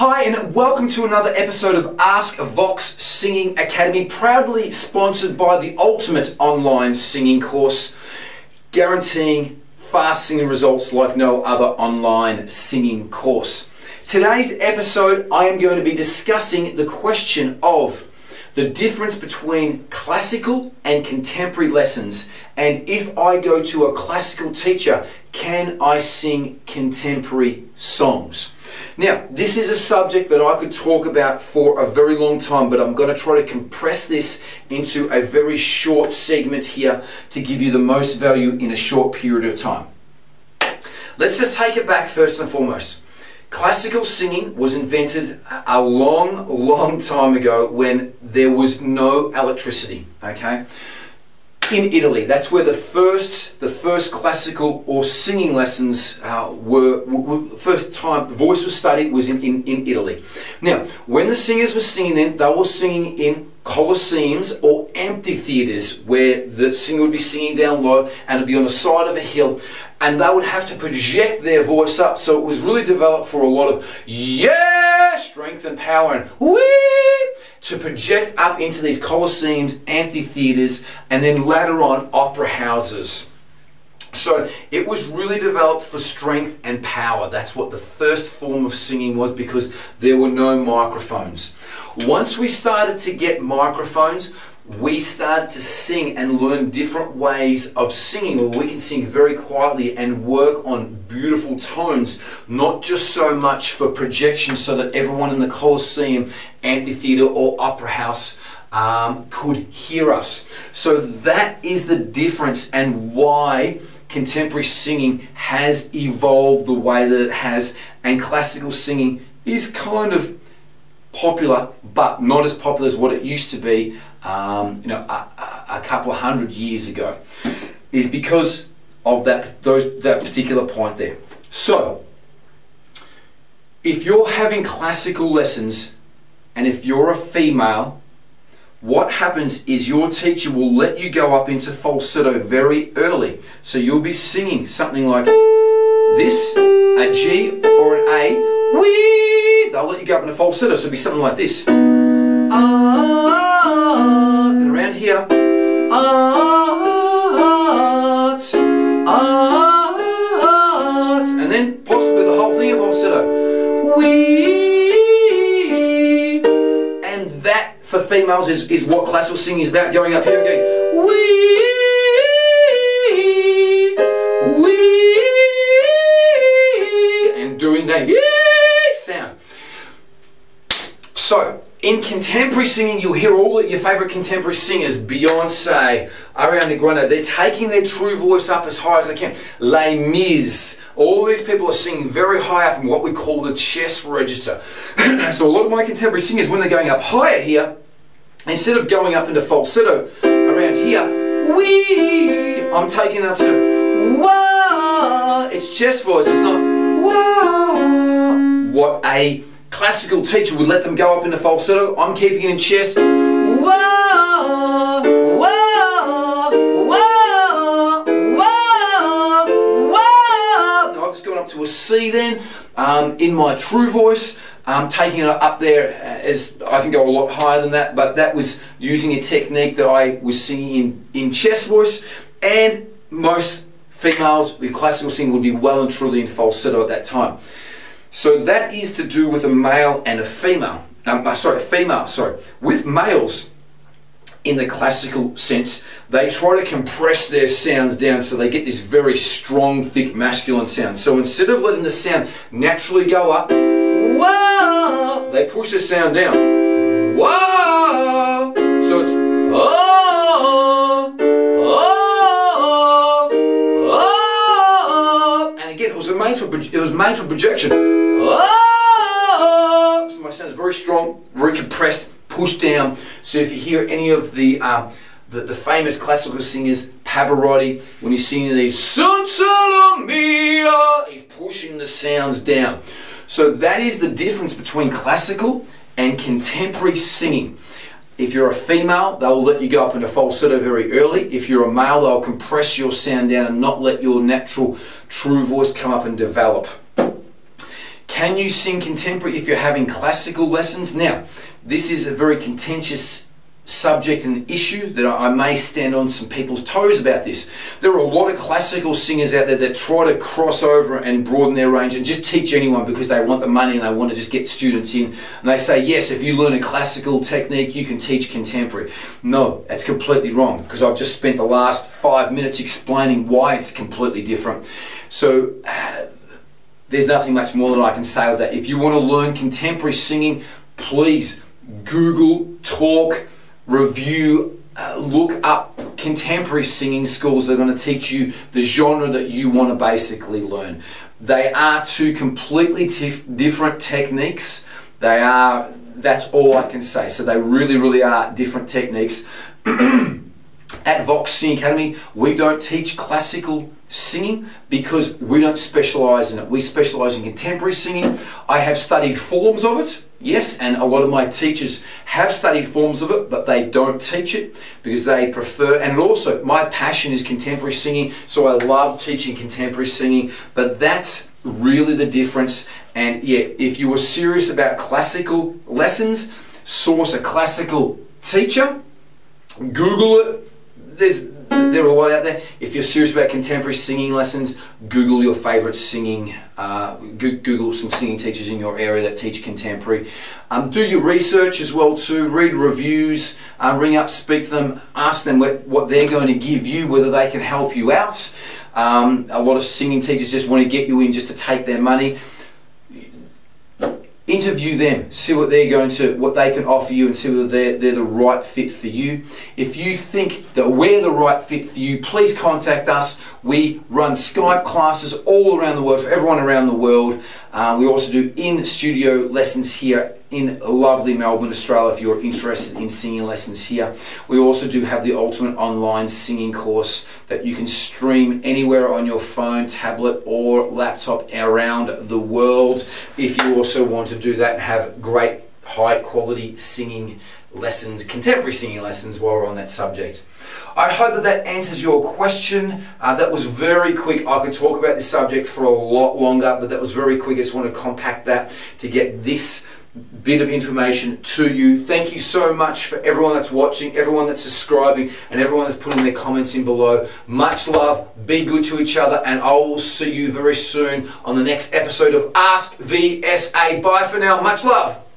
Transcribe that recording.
Hi, and welcome to another episode of Ask Vox Singing Academy, proudly sponsored by the ultimate online singing course, guaranteeing fast singing results like no other online singing course. Today's episode, I am going to be discussing the question of the difference between classical and contemporary lessons, and if I go to a classical teacher, can I sing contemporary songs? Now, this is a subject that I could talk about for a very long time, but I'm going to try to compress this into a very short segment here to give you the most value in a short period of time. Let's just take it back first and foremost. Classical singing was invented a long, long time ago when there was no electricity, okay? In Italy, that's where the first, the first classical or singing lessons uh, were, were, first time the voice was studied was in, in, in Italy. Now, when the singers were singing then, they were singing in colosseums or amphitheaters where the singer would be singing down low and it'd be on the side of a hill and they would have to project their voice up. So it was really developed for a lot of yeah, strength and power and wee to project up into these colosseums, amphitheaters, and then later on opera houses. So it was really developed for strength and power. That's what the first form of singing was because there were no microphones. Once we started to get microphones, we started to sing and learn different ways of singing where we can sing very quietly and work on beautiful tones, not just so much for projection so that everyone in the Colosseum, amphitheater, or opera house um, could hear us. So that is the difference and why contemporary singing has evolved the way that it has, and classical singing is kind of popular, but not as popular as what it used to be um, you know, a, a, couple of hundred years ago, is because of that those that particular point there. So, if you're having classical lessons, and if you're a female, what happens is your teacher will let you go up into falsetto very early. So you'll be singing something like this, a G or an A, wee. They'll let you go up into falsetto, so it'll be something like this. And around here. Art, art, and then possibly the whole thing of falsetto. We, and that for females is, is what classical singing is about, going up here and going, we, doing that sound. So, in contemporary singing, you'll hear all your favorite contemporary singers, Beyonce, Ariana Grande, they're taking their true voice up as high as they can. Les Mis, all these people are singing very high up in what we call the chest register. so a lot of my contemporary singers, when they're going up higher here, instead of going up into falsetto around here, we, I'm taking up to wah. It's chest voice. It's not wah. What a classical teacher would let them go up into falsetto. I'm keeping it in chest. Whoa, whoa, whoa, whoa, whoa. No, I'm just going up to a C then um, in my true voice. Um, taking it up there as I can go a lot higher than that, but that was using a technique that I was singing in, in chest voice, and most females with classical singing would be well and truly in falsetto at that time. So that is to do with a male and a female. Um, uh, sorry, female, sorry. With males, in the classical sense, they try to compress their sounds down so they get this very strong, thick, masculine sound. So instead of letting the sound naturally go up, whoa, they push the sound down. Whoa! For it was made for projection. Oh! So my sound is very strong, very compressed, pushed down. So if you hear any of the um, the, the, famous classical singers, Pavarotti, when he's singing these he's pushing the sounds down. So that is the difference between classical and contemporary singing. If you're a female, they'll let you go up into falsetto very early. If you're a male, they'll compress your sound down and not let your natural true voice come up and develop. Can you sing contemporary if you're having classical lessons? Now, this is a very contentious subject and issue that I may stand on some people's toes about this. There are a lot of classical singers out there that try to cross over and broaden their range and just teach anyone because they want the money and they want to just get students in. And they say, yes, if you learn a classical technique, you can teach contemporary. No, that's completely wrong because I've just spent the last five minutes explaining why it's completely different. So, uh, there's nothing much more that I can say with that. If you want to learn contemporary singing, please Google, talk, review, uh, look up contemporary singing schools that are going to teach you the genre that you want to basically learn. They are two completely different techniques. They are, that's all I can say. So they really, really are different techniques. At Vox Singing Academy, we don't teach classical singing because we don't specialize in it. We specialize in contemporary singing. I have studied forms of it, yes, and a lot of my teachers have studied forms of it, but they don't teach it because they prefer, and also my passion is contemporary singing, so I love teaching contemporary singing, but that's really the difference. And yeah, if you were serious about classical lessons, source a classical teacher, Google it. There's there are a lot out there. If you're serious about contemporary singing lessons, Google your favorite singing, uh, Google some singing teachers in your area that teach contemporary. Um, do your research as well too, read reviews, uh, ring up, speak to them, ask them what, what they're going to give you, whether they can help you out. Um, a lot of singing teachers just want to get you in just to take their money interview them, see what they're going to, what they can offer you and see whether they're, they're the right fit for you. If you think that we're the right fit for you, please contact us. We run Skype classes all around the world for everyone around the world. Uh, we also do in-studio lessons here in lovely Melbourne, Australia, if you're interested in singing lessons here. We also do have the Ultimate Online Singing course that you can stream anywhere on your phone, tablet, or laptop around the world. If you also want to do that and have great high quality singing lessons, contemporary singing lessons while we're on that subject. I hope that that answers your question. Uh, that was very quick. I could talk about this subject for a lot longer, but that was very quick. I just want to compact that to get this bit of information to you. Thank you so much for everyone that's watching, everyone that's subscribing, and everyone that's putting their comments in below. Much love, be good to each other, and I will see you very soon on the next episode of Ask VSA. Bye for now. Much love.